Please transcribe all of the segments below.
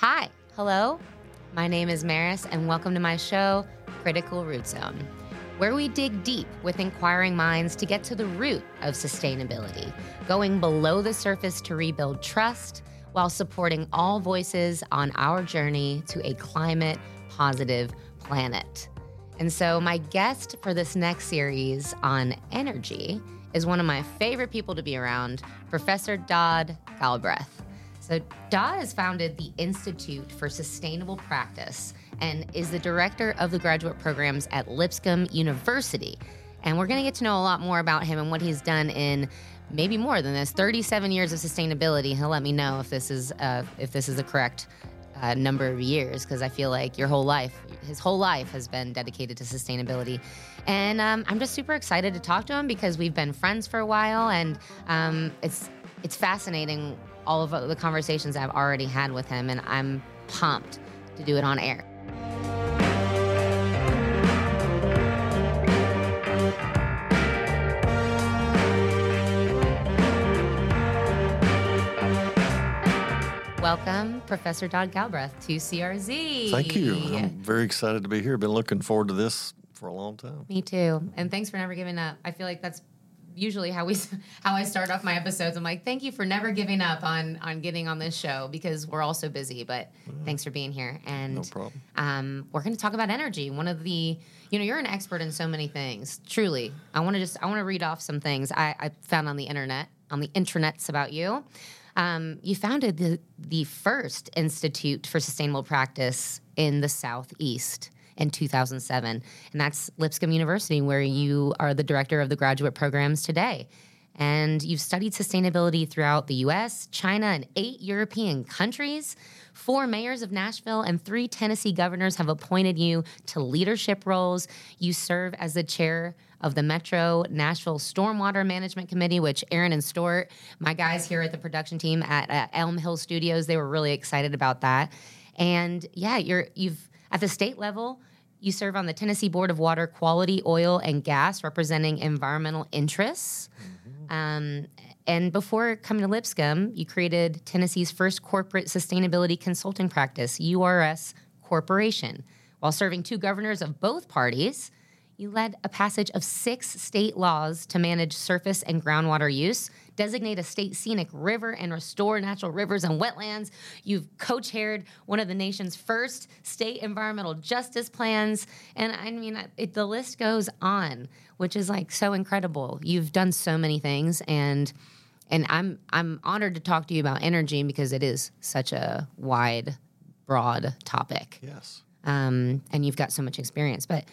Hi, hello. My name is Maris, and welcome to my show, Critical Root Zone, where we dig deep with inquiring minds to get to the root of sustainability, going below the surface to rebuild trust while supporting all voices on our journey to a climate positive planet. And so, my guest for this next series on energy is one of my favorite people to be around, Professor Dodd Galbreath. So, Dodd has founded the Institute for Sustainable Practice and is the director of the graduate programs at Lipscomb University. And we're going to get to know a lot more about him and what he's done in maybe more than this 37 years of sustainability. He'll let me know if this is uh, if this is the correct uh, number of years because I feel like your whole life, his whole life has been dedicated to sustainability. And um, I'm just super excited to talk to him because we've been friends for a while, and um, it's it's fascinating all of the conversations I've already had with him, and I'm pumped to do it on air. Welcome, Professor Dodd Galbreath, to CRZ. Thank you. I'm very excited to be here. Been looking forward to this for a long time. Me too. And thanks for never giving up. I feel like that's usually how we how I start off my episodes. I'm like, thank you for never giving up on on getting on this show because we're all so busy. But mm. thanks for being here. And no problem. Um, we're going to talk about energy. One of the you know you're an expert in so many things. Truly, I want to just I want to read off some things I, I found on the internet on the intranets about you. Um, you founded the the first Institute for Sustainable Practice in the Southeast in 2007. And that's Lipscomb University, where you are the director of the graduate programs today. And you've studied sustainability throughout the US, China, and eight European countries. Four mayors of Nashville and three Tennessee governors have appointed you to leadership roles. You serve as the chair of the Metro Nashville Stormwater Management Committee, which Erin and Stuart, my guys here at the production team at uh, Elm Hill Studios, they were really excited about that. And yeah, you're you've at the state level, you serve on the Tennessee Board of Water Quality, Oil, and Gas, representing environmental interests. Mm-hmm. Um, and before coming to Lipscomb, you created Tennessee's first corporate sustainability consulting practice, URS Corporation. While serving two governors of both parties, you led a passage of six state laws to manage surface and groundwater use, designate a state scenic river, and restore natural rivers and wetlands. You've co chaired one of the nation's first state environmental justice plans. And I mean, it, the list goes on, which is like so incredible. You've done so many things. And and I'm I'm honored to talk to you about energy because it is such a wide, broad topic. Yes. Um, and you've got so much experience. But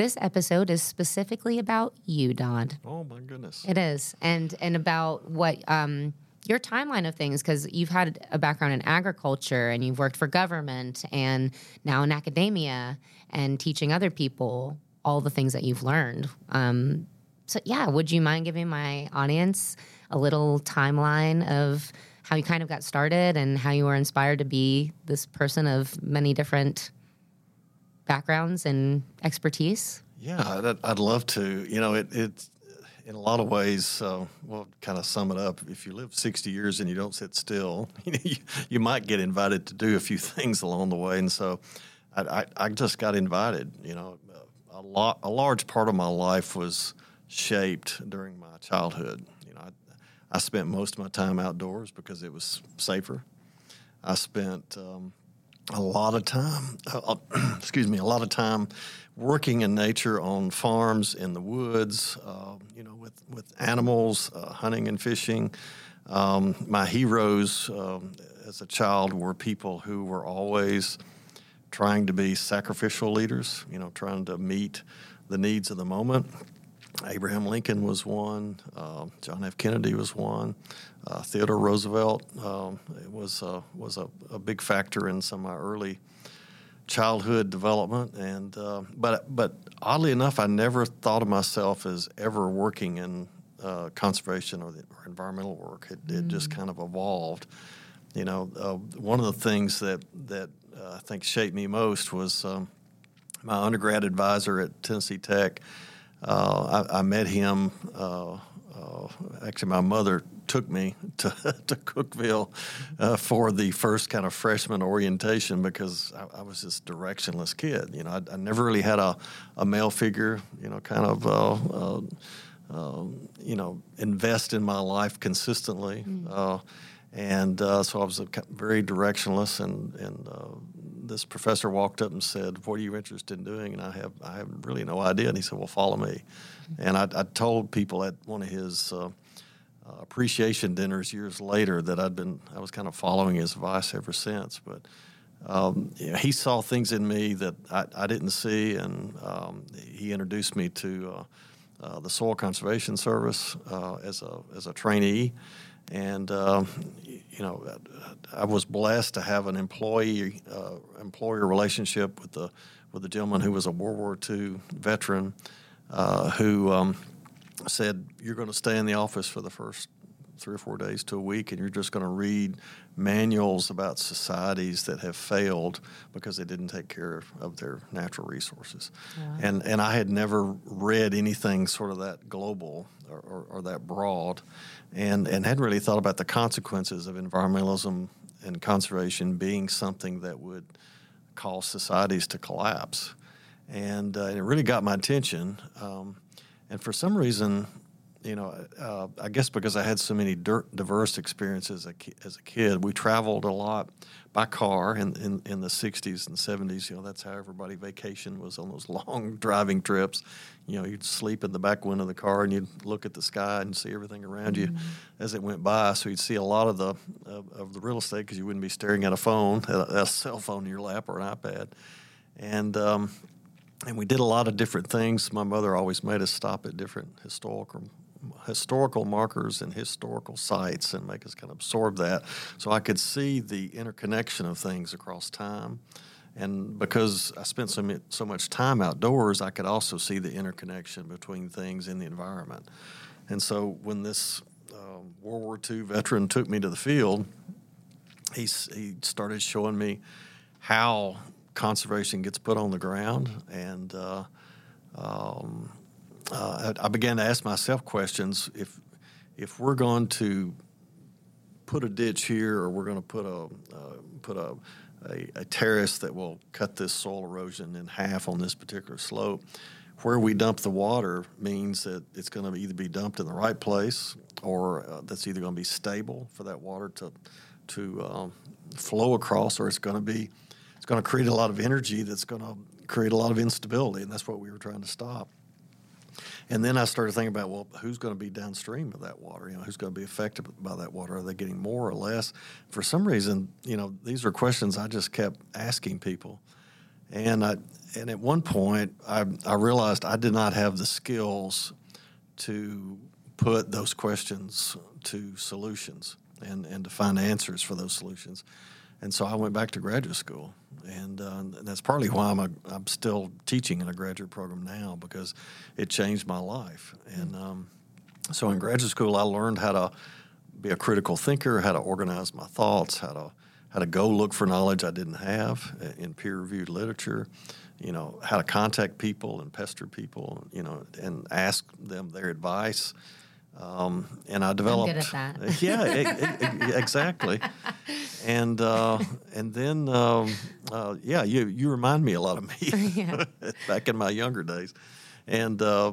this episode is specifically about you, Don. Oh my goodness. It is, and and about what um, your timeline of things because you've had a background in agriculture and you've worked for government and now in academia and teaching other people all the things that you've learned. Um, so yeah, would you mind giving my audience a little timeline of how you kind of got started and how you were inspired to be this person of many different backgrounds and expertise? Yeah, I'd, I'd love to. You know, it, it's in a lot of ways, uh, well, kind of sum it up. If you live 60 years and you don't sit still, you, you, might get invited to do a few things along the way. And so I, I, I just got invited. You know, a, lot, a large part of my life was shaped during my childhood. You know, I, I spent most of my time outdoors because it was safer. I spent um, a lot of time, uh, uh excuse me, a lot of time working in nature on farms in the woods, uh, you know, with, with animals, uh, hunting and fishing. Um, my heroes um, as a child were people who were always trying to be sacrificial leaders, you know, trying to meet the needs of the moment. Abraham Lincoln was one. Uh, John F. Kennedy was one. Uh, Theodore Roosevelt um, was uh, was a, a, big factor in some of my early childhood development. And uh, but but oddly enough, I never thought of myself as ever working in uh, conservation or, the, or, environmental work. It, mm. it, just mm. kind of evolved. You know, uh, one of the things that that I think shaped me most was um, my undergrad advisor at Tennessee Tech. I, I, met him. actually, my mother took me to, to Cookeville uh, for the first kind of freshman orientation because I, I was this directionless kid. You know, I, I, never really had a, a male figure, you know, kind of, uh, uh, um, you know, invest in my life consistently. Mm. and uh, so I was very directionless, and, and uh, this professor walked up and said, "What are you interested in doing?" And I have I have really no idea. And he said, "Well, follow me." And I, I told people at one of his uh, uh, appreciation dinners years later that I'd been I was kind of following his advice ever since. But um, you know, he saw things in me that I, I didn't see, and um, he introduced me to uh, uh the Soil Conservation Service uh, as a as a trainee and um, you know, I was blessed to have an employee uh, employer relationship with the with a gentleman who was a World War II veteran uh, who um, said, "You're going to stay in the office for the first three or four days to a week, and you're just going to read manuals about societies that have failed because they didn't take care of their natural resources. Yeah. And and I had never read anything sort of that global or, or, or, that broad, and and hadn't really thought about the consequences of environmentalism and conservation being something that would cause societies to collapse. And, uh, it really got my attention. Um, and for some reason, you know, uh, I guess because I had so many diverse experiences as a, as a kid, we traveled a lot by car in, in, in, the 60s and 70s. You know, that's how everybody vacation was on those long driving trips. You know, you'd sleep in the back window of the car and you'd look at the sky and see everything around mm-hmm. you as it went by. So you'd see a lot of the of, of the real estate because you wouldn't be staring at a phone, a, a, cell phone in your lap or an iPad. And um, and we did a lot of different things. My mother always made us stop at different historical historical markers and historical sites and make us kind of absorb that. So I could see the interconnection of things across time. And because I spent so, so much time outdoors, I could also see the interconnection between things in the environment. And so when this um, World War II veteran took me to the field, he, he started showing me how conservation gets put on the ground and uh, um, uh, I began to ask myself questions. If if we're going to put a ditch here, or we're going to put a uh, put a, a, a terrace that will cut this soil erosion in half on this particular slope, where we dump the water means that it's going to either be dumped in the right place, or uh, that's either going to be stable for that water to to um, flow across, or it's going to be it's going to create a lot of energy that's going to create a lot of instability, and that's what we were trying to stop. And then I started thinking about, well, who's going to be downstream of that water? You know, who's going to be affected by that water? Are they getting more or less? For some reason, you know, these are questions I just kept asking people. And I, and at one point, I, I realized I did not have the skills to put those questions to solutions and, and to find answers for those solutions. And so I went back to graduate school, and, uh, that's partly why I'm a, I'm still teaching in a graduate program now because it changed my life. And um, so in graduate school, I learned how to be a critical thinker, how to organize my thoughts, how to how to go look for knowledge I didn't have in peer-reviewed literature, you know, how to contact people and pester people, you know, and ask them their advice. Um, and I developed. I'm good at that. yeah, exactly. And uh, and then um, uh, yeah, you you remind me a lot of me back in my younger days, and uh,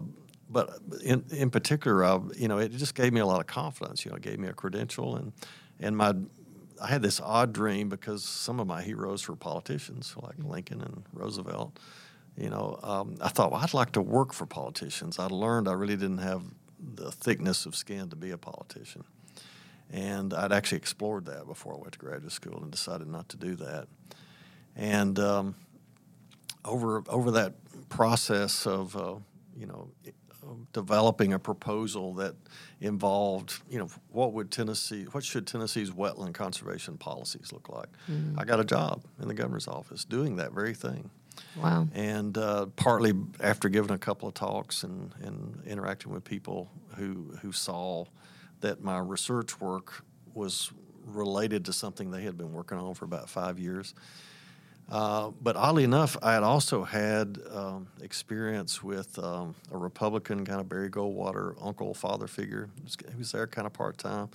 but in in particular, uh, you know, it just gave me a lot of confidence. You know, it gave me a credential, and and my I had this odd dream because some of my heroes were politicians like mm-hmm. Lincoln and Roosevelt. You know, um, I thought well, I'd like to work for politicians. I learned I really didn't have the thickness of skin to be a politician. And I'd actually explored that before I went to graduate school and decided not to do that. And um, over over that process of uh, you know developing a proposal that involved you know what would Tennessee what should Tennessee's wetland conservation policies look like. Mm-hmm. I got a job in the governor's office doing that very thing. Wow. And uh, partly after giving a couple of talks and, and interacting with people who, who saw that my research work was related to something they had been working on for about five years. Uh, but oddly enough, I had also had um, experience with um, a Republican kind of Barry Goldwater uncle father figure. He was, he was there kind of part time,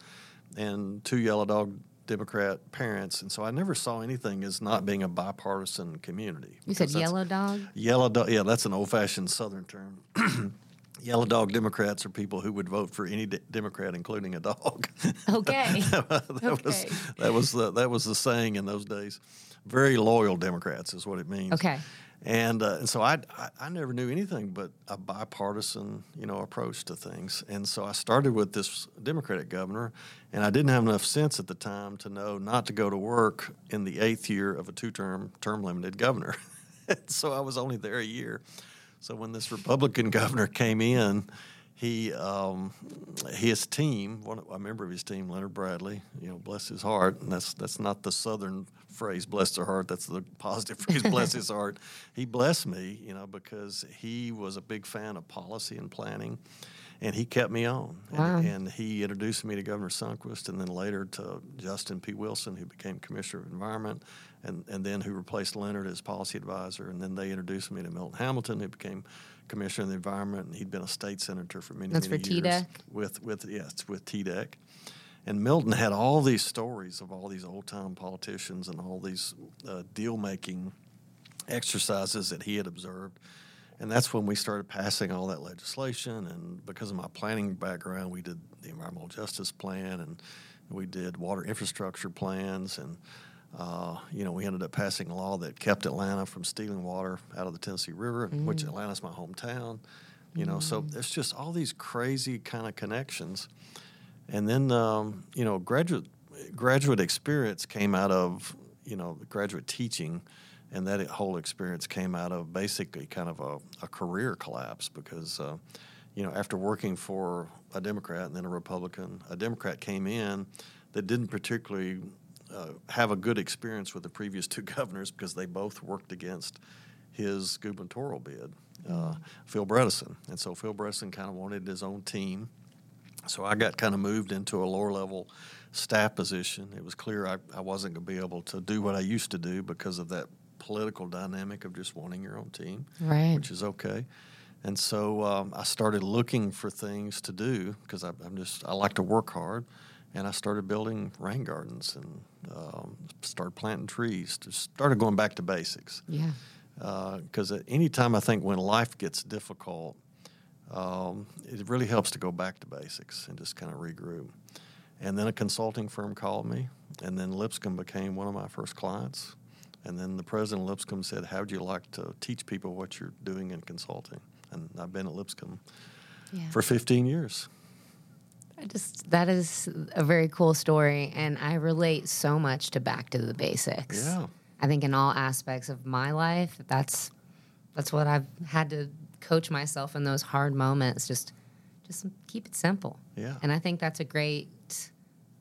and two yellow dog Democrat parents, and so I never saw anything as not being a bipartisan community. You said yellow dog? Yellow dog, yeah, that's an old fashioned Southern term. Yellow dog Democrats are people who would vote for any de- Democrat, including a dog. Okay. that Okay. was that was the, that was the saying in those days. Very loyal Democrats is what it means. Okay. And uh, and so I, I I never knew anything but a bipartisan you know approach to things. And so I started with this Democratic governor, and I didn't have enough sense at the time to know not to go to work in the eighth year of a two-term term limited governor. so I was only there a year. So when this Republican governor came in, he um, his team, one, a member of his team, Leonard Bradley, you know, bless his heart, and that's that's not the Southern phrase, bless their heart. That's the positive phrase, bless his heart. He blessed me, you know, because he was a big fan of policy and planning, and he kept me on. Wow. And, and he introduced me to Governor Sundquist, and then later to Justin P. Wilson, who became Commissioner of Environment, and, and then who replaced Leonard as policy advisor. And then they introduced me to Milton Hamilton, who became Commissioner of the Environment, and he'd been a state senator for many, That's many for years. TDEC? With with yes, with TDEC. And Milton had all these stories of all these old time politicians and all these uh, deal making exercises that he had observed. And that's when we started passing all that legislation. And because of my planning background, we did the Environmental Justice Plan and we did water infrastructure plans. And, uh, you know, we ended up passing a law that kept Atlanta from stealing water out of the Tennessee River, which Atlanta's my hometown. You know, so it's just all these crazy kind of connections. And then, um, you know, graduate graduate experience came out of, you know, graduate teaching, and that whole experience came out of basically kind of a, a career collapse because, uh, you know, after working for a Democrat and then a Republican, a Democrat came in that didn't particularly uh, have a good experience with the previous two governors because they both worked against his gubernatorial bid, uh, Phil Bredesen. And so Phil Bredesen kind of wanted his own team. So I got kind of moved into a lower level staff position. It was clear I, I wasn't going to be able to do what I used to do because of that political dynamic of just wanting your own team, Right. which is okay. And so um, I started looking for things to do because I'm just I like to work hard, and I started building rain gardens and um, started planting trees. Just started going back to basics Yeah. because uh, anytime I think when life gets difficult, um, it really helps to go back to basics and just kind of regroup. And then a consulting firm called me, and then Lipscomb became one of my first clients. And then the president of Lipscomb said, "How would you like to teach people what you're doing in consulting?" And I've been at Lipscomb Yeah. for 15 years. I just that is a very cool story, and I relate so much to back to the basics. Yeah. I think in all aspects of my life, that's that's what I've had to coach myself in those hard moments. Just just keep it simple. Yeah. And I think that's a great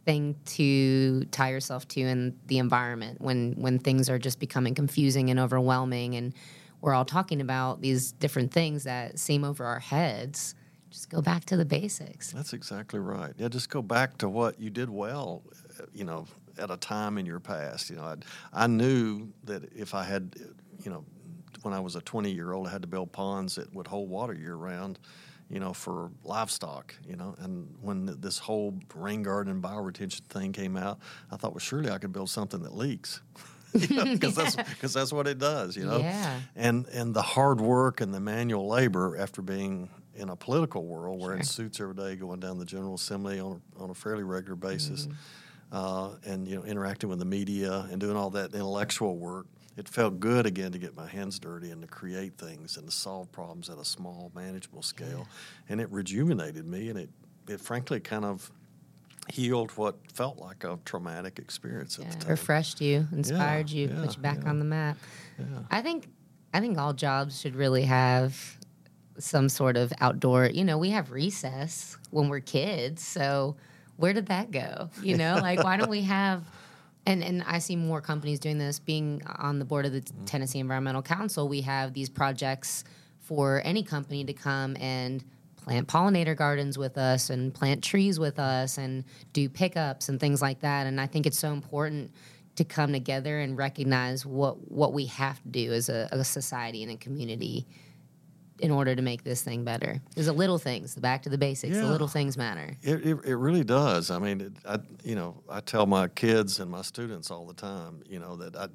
thing to tie yourself to in the environment when when things are just becoming confusing and overwhelming and we're all talking about these different things that seem over our heads. Just go back to the basics. That's exactly right. Yeah, just go back to what you did well, uh, you know, at a time in your past. You know, I'd, I knew that if I had, you know, when I was a 20 year old, I had to build ponds that would hold water year round, you know, for livestock, you know. And when th- this whole rain garden and bioretention thing came out, I thought, well, surely I could build something that leaks. Because that's, 'cause that's what it does, you know. Yeah. And and the hard work and the manual labor after being in a political world, wearing Sure. suits every day, going down the General Assembly on a, on a fairly regular basis, Mm-hmm. uh, and you know interacting with the media and doing all that intellectual work. It felt good again to get my hands dirty and to create things and to solve problems at a small, manageable scale, and it rejuvenated me and it it frankly kind of healed what felt like a traumatic experience at the time. refreshed you, inspired you, yeah, put you back yeah. on the map. Yeah. I think I think all jobs should really have some sort of outdoor. You know, we have recess when we're kids, so where did that go? You know, like why don't we have? And and I see more companies doing this. Being on the board of the mm-hmm. Tennessee Environmental Council, we have these projects for any company to come and plant pollinator gardens with us and plant trees with us and do pickups and things like that. And I think it's so important to come together and recognize what what we have to do as a, a society and a community in order to make this thing better. There's the little things, the back to the basics. The little things matter. It, it, it really does. I mean, it, I you know I tell my kids and my students all the time, you know that I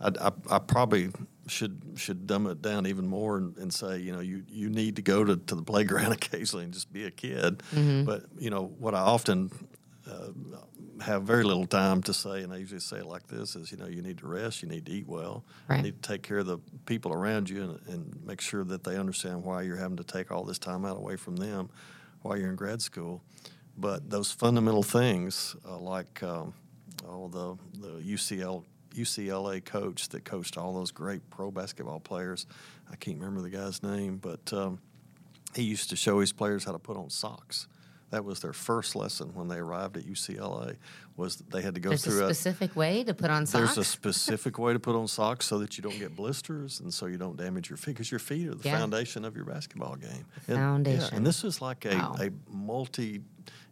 I, I, I probably should should dumb it down even more and, and say you know you, you need to go to, to the playground occasionally and just be a kid. But you know what I often uh, have very little time to say, and I usually say it like this: is you know you need to rest, you need to eat well, Right. you need to take care of the people around you, and, and make sure that they understand why you're having to take all this time out away from them while you're in grad school. But those fundamental things, uh, like um, oh the the UCL UCLA coach that coached all those great pro basketball players, I can't remember the guy's name, but um, he used to show his players how to put on socks. That was their first lesson when they arrived at UCLA. Was they had to go There's a through specific way to put on socks. there's a specific way to put on socks so that you don't get blisters and so you don't damage your feet because your feet are the Yeah. foundation of your basketball game. And- yeah, foundation. and this is like a, Wow. a multi,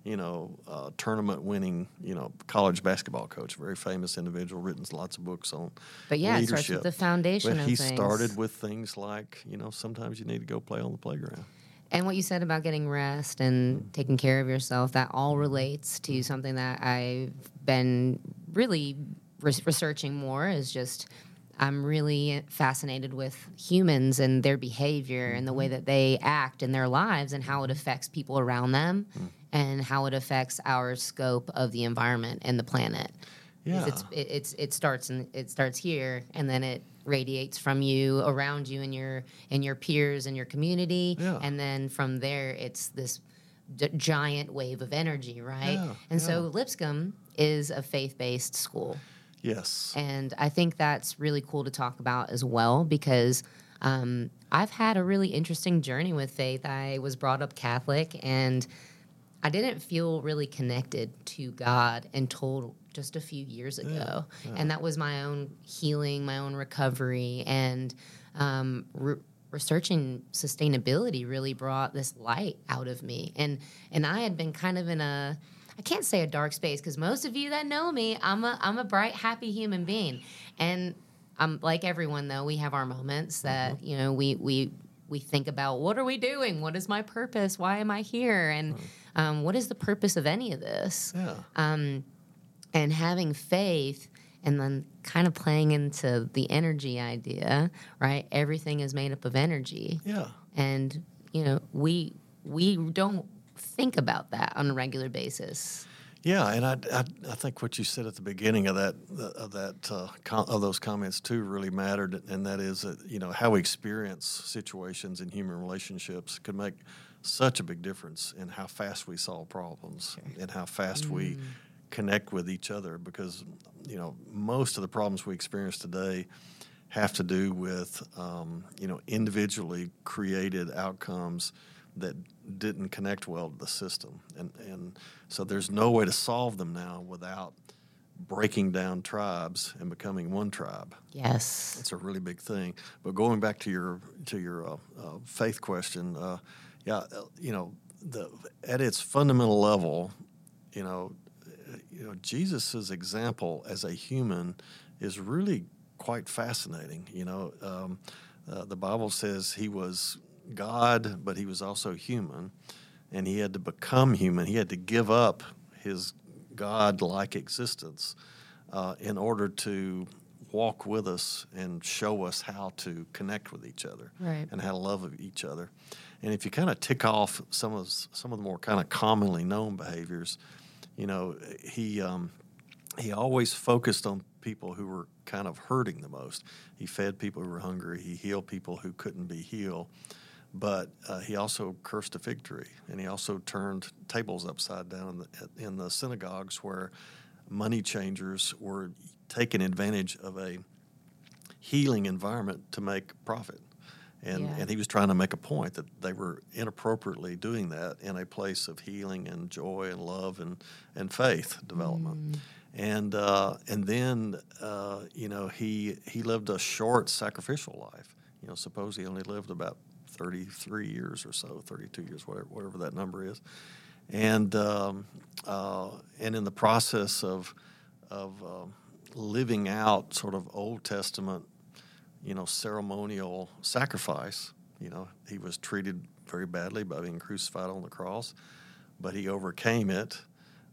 you know, uh, tournament winning, you know, college basketball coach, very famous individual, written lots of books on But yeah, it starts with the foundation But he things. started with things like, you know, sometimes you need to go play on the playground. And what you said about getting rest and taking care of yourself, that all relates to something that I've been really re- researching more is just I'm really fascinated with humans and their behavior and the way mm-hmm. that they act in their lives and how it affects people around them mm. and how it affects our scope of the environment and the planet. Yeah. It's, it, it's it starts and it starts here and then it radiates from you around you and your and your peers and your community Yeah. and then from there it's this d- giant wave of energy right Yeah, and so lipscomb is a faith-based school Yes. and I think that's really cool to talk about as well because um, I've had a really interesting journey with faith. I was brought up Catholic and I didn't feel really connected to God until just a few years ago. And that was my own healing, my own recovery, and um, re- researching sustainability really brought this light out of me. And and I had been kind of in a I can't say a dark space because most of you that know me, I'm a I'm a bright, happy human being, and I'm like everyone though. We have our moments that you know we we we think about what are we doing? What is my purpose? Why am I here? And um, what is the purpose of any of this? Yeah. um, and having faith and then kind of playing into the energy idea right? Everything is made up of energy. Yeah. and you know we we don't think about that on a regular basis. Yeah, and I, I, I think what you said at the beginning of that of that uh, com- of those comments too really mattered, and that is that you know how we experience situations in human relationships could make such a big difference in how fast we solve problems and how fast we connect with each other. Because you know most of the problems we experience today have to do with um, you know individually created outcomes that didn't connect well to the system, and and so there's no way to solve them now without breaking down tribes and becoming one tribe. yes It's a really big thing. But going back to your to your uh, uh, faith question, uh, yeah, uh, you know, the at its fundamental level, you know, you know, Jesus's example as a human is really quite fascinating. You know, um, uh, the Bible says he was God, but he was also human, and he had to become human. He had to give up his God-like existence uh, in order to walk with us and show us how to connect with each other Right. and how to love each other. And if you kind of tick off some of some of the more kind of commonly known behaviors, you know, he um, he always focused on people who were kind of hurting the most. He fed people who were hungry. He healed people who couldn't be healed. But uh, he also cursed a fig tree, and he also turned tables upside down in the, in the synagogues where money changers were taking advantage of a healing environment to make profit. And, Yeah. and he was trying to make a point that they were inappropriately doing that in a place of healing and joy and love and, and faith development. And uh, and then uh, you know he he lived a short sacrificial life. You know, suppose he only lived about thirty three years or so, thirty two years, whatever whatever that number is. And um, uh, and in the process of of um, living out sort of Old Testament, you know, ceremonial sacrifice. You know, he was treated very badly by being crucified on the cross, but he overcame it.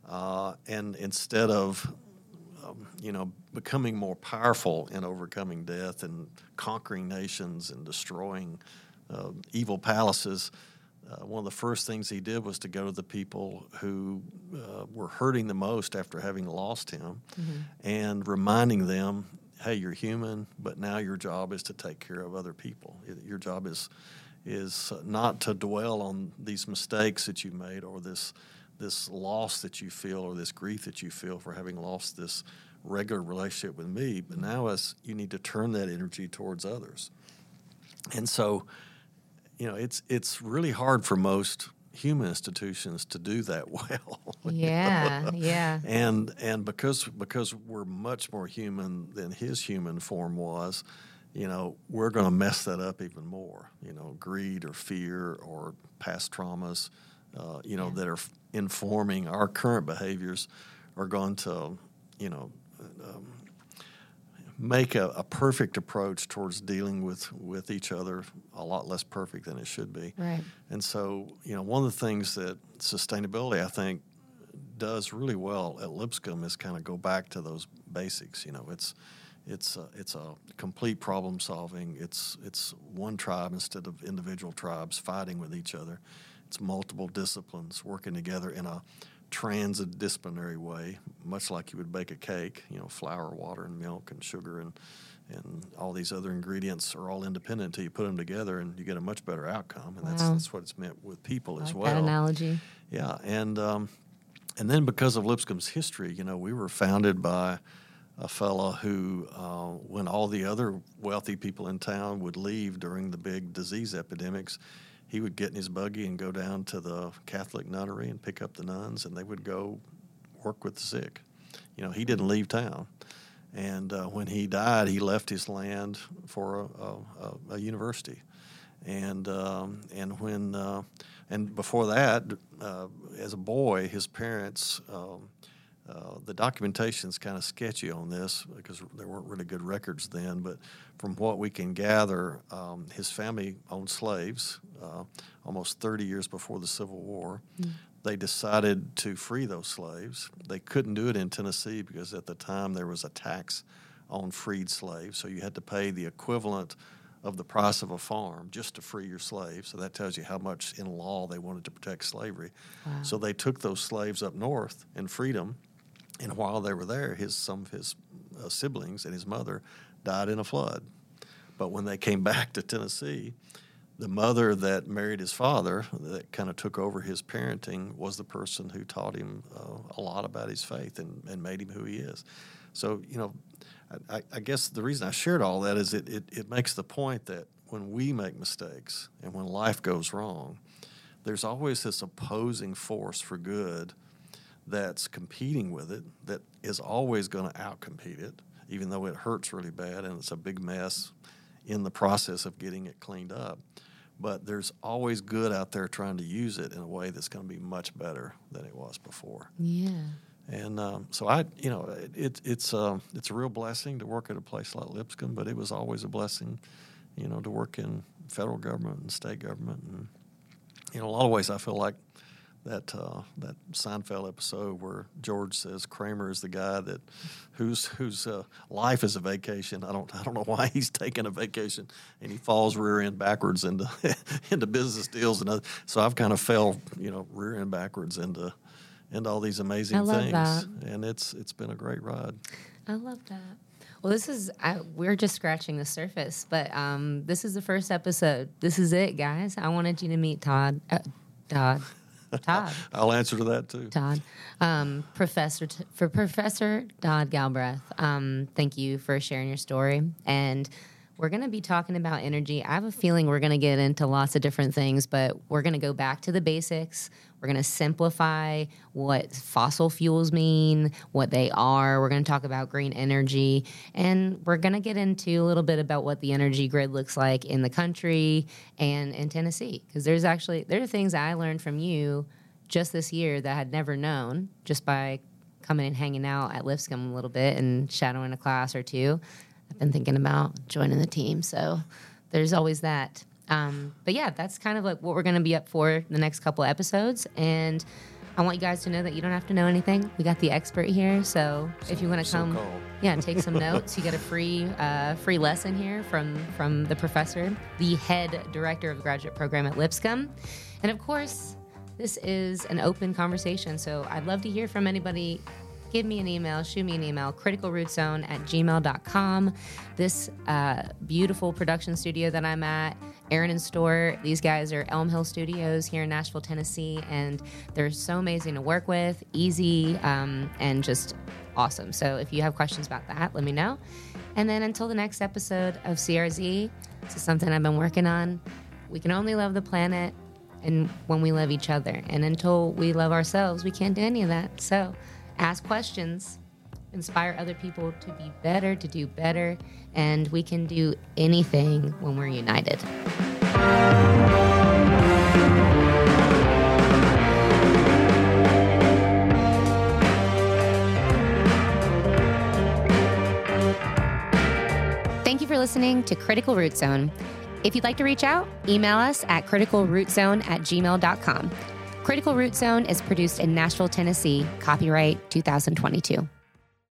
Uh, and instead of, um, you know, becoming more powerful in overcoming death and conquering nations and destroying uh, evil palaces, uh, one of the first things he did was to go to the people who uh, were hurting the most after having lost him mm-hmm. and reminding them hey you're human but now your job is to take care of other people. Your job is is not to dwell on these mistakes that you made or this this loss that you feel or this grief that you feel for having lost this regular relationship with me but now as you need to turn that energy towards others. And so you know, it's it's really hard for most human institutions to do that well. Yeah, yeah. And and because because we're much more human than his human form was, you know, we're going to mess that up even more. You know, greed or fear or past traumas, uh, you know, yeah. that are informing our current behaviors are going to, you know, um, make a, a, perfect approach towards dealing with, with each other a lot less perfect than it should be. Right. And so, you know, one of the things that sustainability, I think, does really well at Lipscomb is kind of go back to those basics. You know, it's it's a, it's a complete problem solving. It's it's one tribe instead of individual tribes fighting with each other. It's multiple disciplines working together in a transdisciplinary way, much like you would bake a cake. You know, flour, water, and milk, and sugar, and and all these other ingredients are all independent until you put them together, and you get a much better outcome. And wow. that's that's what it's meant with people as well. That analogy. Yeah, and um, and then because of Lipscomb's history, you know, we were founded by a fellow who, uh, when all the other wealthy people in town would leave during the big disease epidemics, he would get in his buggy and go down to the Catholic nunnery and pick up the nuns, and they would go work with the sick. You know, he didn't leave town. And uh, when he died, he left his land for a, a, a university. And um, and when uh, and before that, uh, as a boy, his parents. Um, uh, the documentation is kind of sketchy on this because there weren't really good records then, but from what we can gather, um, his family owned slaves uh, almost 30 years before the Civil War. Mm. They decided to free those slaves. They couldn't do it in Tennessee because at the time there was a tax on freed slaves, so you had to pay the equivalent of the price of a farm just to free your slave. So that tells you how much in law they wanted to protect slavery. Wow. So they took those slaves up north and freed them and while they were there, his some of his uh, siblings and his mother died in a flood. But when they came back to Tennessee, the mother that married his father, that kind of took over his parenting, was the person who taught him uh, a lot about his faith and, and made him who he is. So, you know, I, I guess the reason I shared all that is it, it, it makes the point that when we make mistakes and when life goes wrong, there's always this opposing force for good that's competing with it that is always going to outcompete it, even though it hurts really bad and it's a big mess in the process of getting it cleaned up. But there's always good out there trying to use it in a way that's going to be much better than it was before. Yeah. And um, so I, you know, it, it's uh, it's a real blessing to work at a place like Lipscomb, but it was always a blessing, you know, to work in federal government and state government, and in a lot of ways I feel like that uh, that Seinfeld episode where George says Kramer is the guy that whose whose uh, life is a vacation. I don't I don't know why he's taking a vacation, and he falls rear end backwards into into business deals and other, so I've kind of fell you know rear end backwards into into all these amazing things, that. and it's it's been a great ride. I love that. Well, this is I, we're just scratching the surface, but um, this is the first episode. This is it, guys. I wanted you to meet Todd. Uh, Todd. Todd. I'll answer to that too. Todd, um, Professor t- for Professor Todd Galbreath. Um, thank you for sharing your story, and we're going to be talking about energy. I have a feeling we're going to get into lots of different things, but we're going to go back to the basics. We're going to simplify what fossil fuels mean, what they are. We're going to talk about green energy, and we're going to get into a little bit about what the energy grid looks like in the country and in Tennessee. Because there's actually there are things I learned from you just this year that I had never known just by coming and hanging out at Lipscomb a little bit and shadowing a class or two. Been thinking about joining the team, so there's always that. Um, but yeah, that's kind of like what we're going to be up for the next couple episodes. And I want you guys to know that you don't have to know anything. We got the expert here, so if you want to come, So-called. yeah, take some notes. You get a free uh, free lesson here from from the professor, the head director of the graduate program at Lipscomb, and of course, this is an open conversation. So I'd love to hear from anybody. Give me an email, shoot me an email, criticalrootzone at gmail.com. This uh, beautiful production studio that I'm at, Erin and Stuart, these guys are Elm Hill Studios here in Nashville, Tennessee, and they're so amazing to work with, easy, um, and just awesome. So if you have questions about that, let me know. And then until the next episode of CRZ, this is something I've been working on. We can only love the planet and when we love each other. And until we love ourselves, we can't do any of that. So ask questions, inspire other people to be better, to do better, and we can do anything when we're united. Thank you for listening to Critical Root Zone. If you'd like to reach out, email us at criticalrootzone at gmail.com. Critical Root Zone is produced in Nashville, Tennessee, copyright 2022.